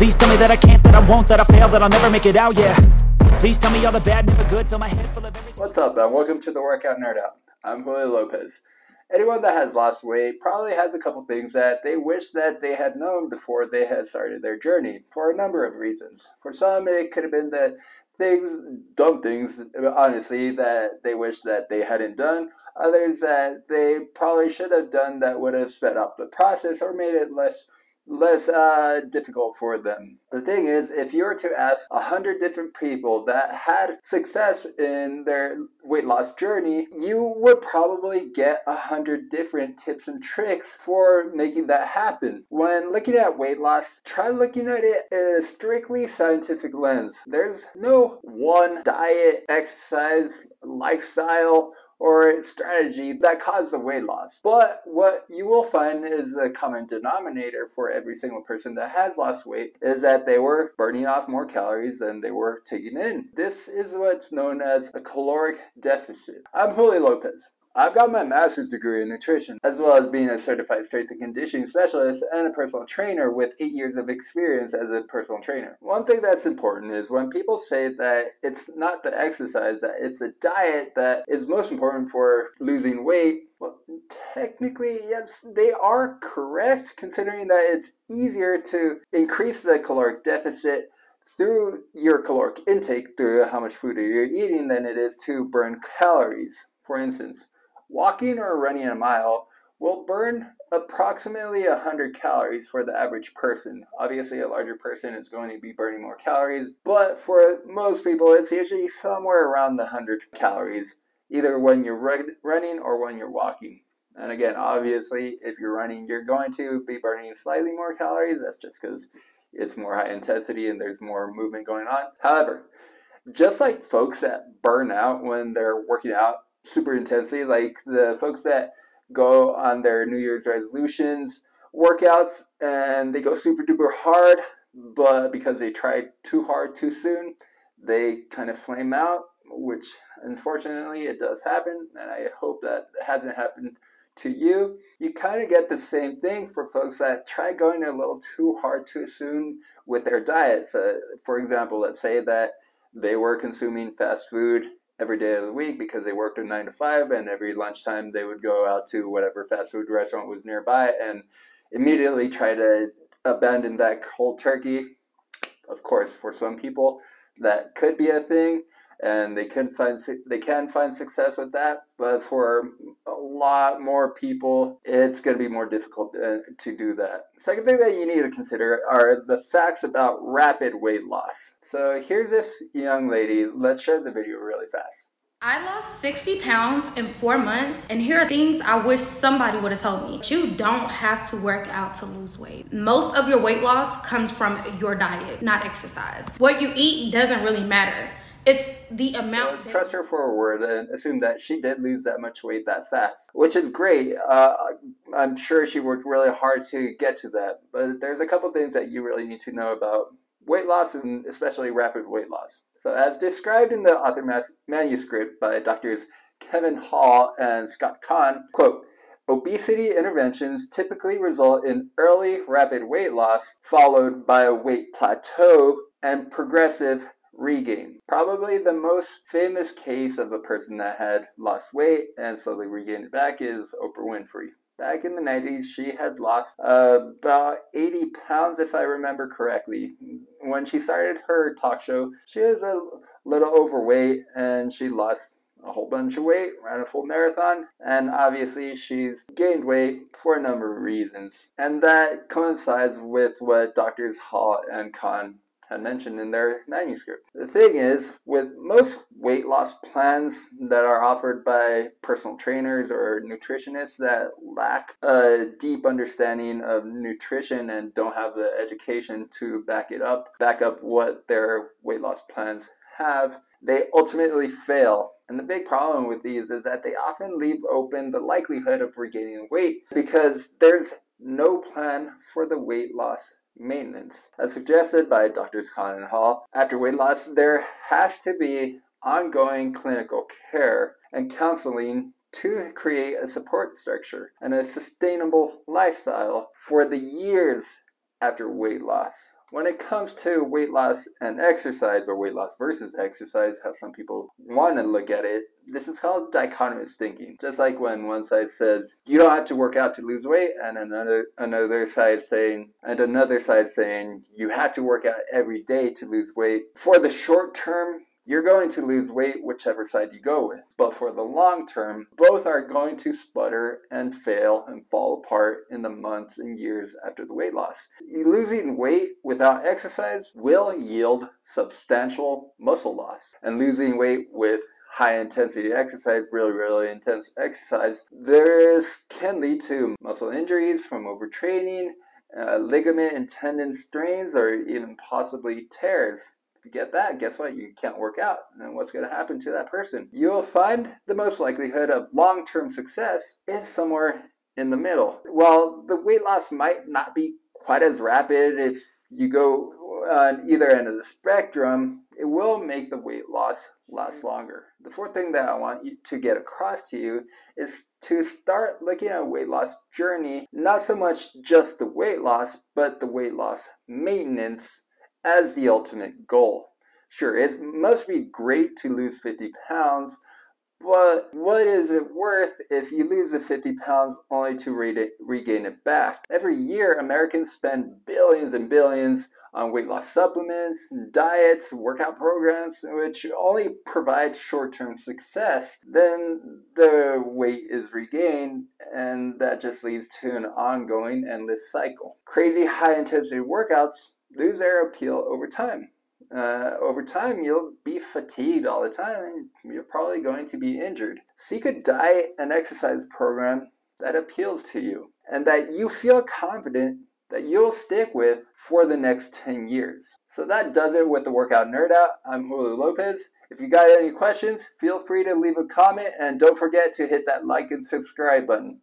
Please tell me that I can't, that I won't, that I fail, that I'll never make it out, yeah. Please tell me all the bad, never good, fill my head full of every. What's up, and welcome to the Workout Nerd Out. I'm Julio Lopez. Anyone that has lost weight probably has a couple things that they wish that they had known before they had started their journey for a number of reasons. For some, it could have been that things, dumb things, honestly, that they wish that they hadn't done. Others that they probably should have done that would have sped up the process or made it less less uh, difficult for them. The thing is, if you were to ask a hundred different people that had success in their weight loss journey, you would probably get a hundred different tips and tricks for making that happen. When looking at weight loss, try looking at it in a strictly scientific lens. There's no one diet, exercise, lifestyle, or strategy that caused the weight loss. But what you will find is a common denominator for every single person that has lost weight is that they were burning off more calories than they were taking in. This is what's known as a caloric deficit. I'm Julio Lopez. I've got my master's degree in nutrition, as well as being a certified strength and conditioning specialist and a personal trainer with eight years of experience as a personal trainer. One thing that's important is when people say that it's not the exercise, that it's the diet that is most important for losing weight, well, technically, yes, they are correct, considering that it's easier to increase the caloric deficit through your caloric intake, through how much food you're eating, than it is to burn calories. For instance, Walking or running a mile will burn approximately 100 calories for the average person. Obviously, a larger person is going to be burning more calories, but for most people, it's usually somewhere around the 100 calories, either when you're running or when you're walking. And again, obviously, if you're running, you're going to be burning slightly more calories. That's just because it's more high intensity and there's more movement going on. However, just like folks that burn out when they're working out super intensely. Like the folks that go on their New Year's resolutions workouts and they go super duper hard, but because they tried too hard too soon, they kind of flame out, which unfortunately it does happen, and I hope that hasn't happened to you. You kind of get the same thing for folks that try going a little too hard too soon with their diets. Uh, for example, let's say that they were consuming fast food every day of the week because they worked a nine to five, and every lunchtime they would go out to whatever fast food restaurant was nearby and immediately try to abandon that cold turkey. Of course, for some people, that could be a thing and they can find they can find success with that. But for a lot more people, it's going to be more difficult to, uh, do that. Second thing that you need to consider are the facts about rapid weight loss. So here's this young lady. Let's share the video really fast. I lost 60 pounds in four months, and here are things I wish somebody would have told me. You don't have to work out to lose weight. Most of your weight loss comes from your diet, not exercise. What you eat doesn't really matter. It's the amount. So trust her for a word and assume that she did lose that much weight that fast, which is great. Uh, I'm sure she worked really hard to get to that. But there's a couple things that you really need to know about weight loss and especially rapid weight loss. So, as described in the author mas- manuscript by doctors Kevin Hall and Scott Kahn, quote, Obesity interventions typically result in early rapid weight loss, followed by a weight plateau and progressive regain. Probably the most famous case of a person that had lost weight and slowly regained it back is Oprah Winfrey. Back in the 90s, she had lost about 80 pounds, if I remember correctly. When she started her talk show, she was a little overweight and she lost a whole bunch of weight, ran a full marathon, and obviously she's gained weight for a number of reasons. And that coincides with what Doctors Hall and Kahn had mentioned in their manuscript. The thing is, with most weight loss plans that are offered by personal trainers or nutritionists that lack a deep understanding of nutrition and don't have the education to back it up, back up what their weight loss plans have, they ultimately fail. And the big problem with these is that they often leave open the likelihood of regaining weight because there's no plan for the weight loss maintenance. As suggested by Drs. Kahn and Hall, after weight loss, there has to be ongoing clinical care and counseling to create a support structure and a sustainable lifestyle for the years after weight loss. When it comes to weight loss and exercise, or weight loss versus exercise, how some people want to look at it, this is called dichotomous thinking. Just like when one side says you don't have to work out to lose weight, and another another side saying and another side saying you have to work out every day to lose weight. For the short term, you're going to lose weight whichever side you go with. But for the long term, both are going to sputter and fail and fall apart in the months and years after the weight loss. Losing weight without exercise will yield substantial muscle loss. And losing weight with high intensity exercise, really, really intense exercise, this can lead to muscle injuries from overtraining, uh, ligament and tendon strains, or even possibly tears. Get that, guess what? You can't work out. And what's going to happen to that person? You'll find the most likelihood of long term success is somewhere in the middle. While the weight loss might not be quite as rapid if you go on either end of the spectrum, it will make the weight loss last longer. The fourth thing that I want you to get across to you is to start looking at a weight loss journey, not so much just the weight loss, but the weight loss maintenance as the ultimate goal. Sure, it must be great to lose 50 pounds, but what is it worth if you lose the 50 pounds only to re- regain it back? Every year, Americans spend billions and billions on weight loss supplements, diets, workout programs, which only provide short term success. Then the weight is regained, and that just leads to an ongoing endless cycle. Crazy high intensity workouts lose their appeal over time. Uh, over time, you'll be fatigued all the time and you're probably going to be injured. Seek a diet and exercise program that appeals to you and that you feel confident that you'll stick with for the next 10 years. So that does it with the Workout Nerd Out. I'm Julio Lopez. If you got any questions, feel free to leave a comment and don't forget to hit that like and subscribe button.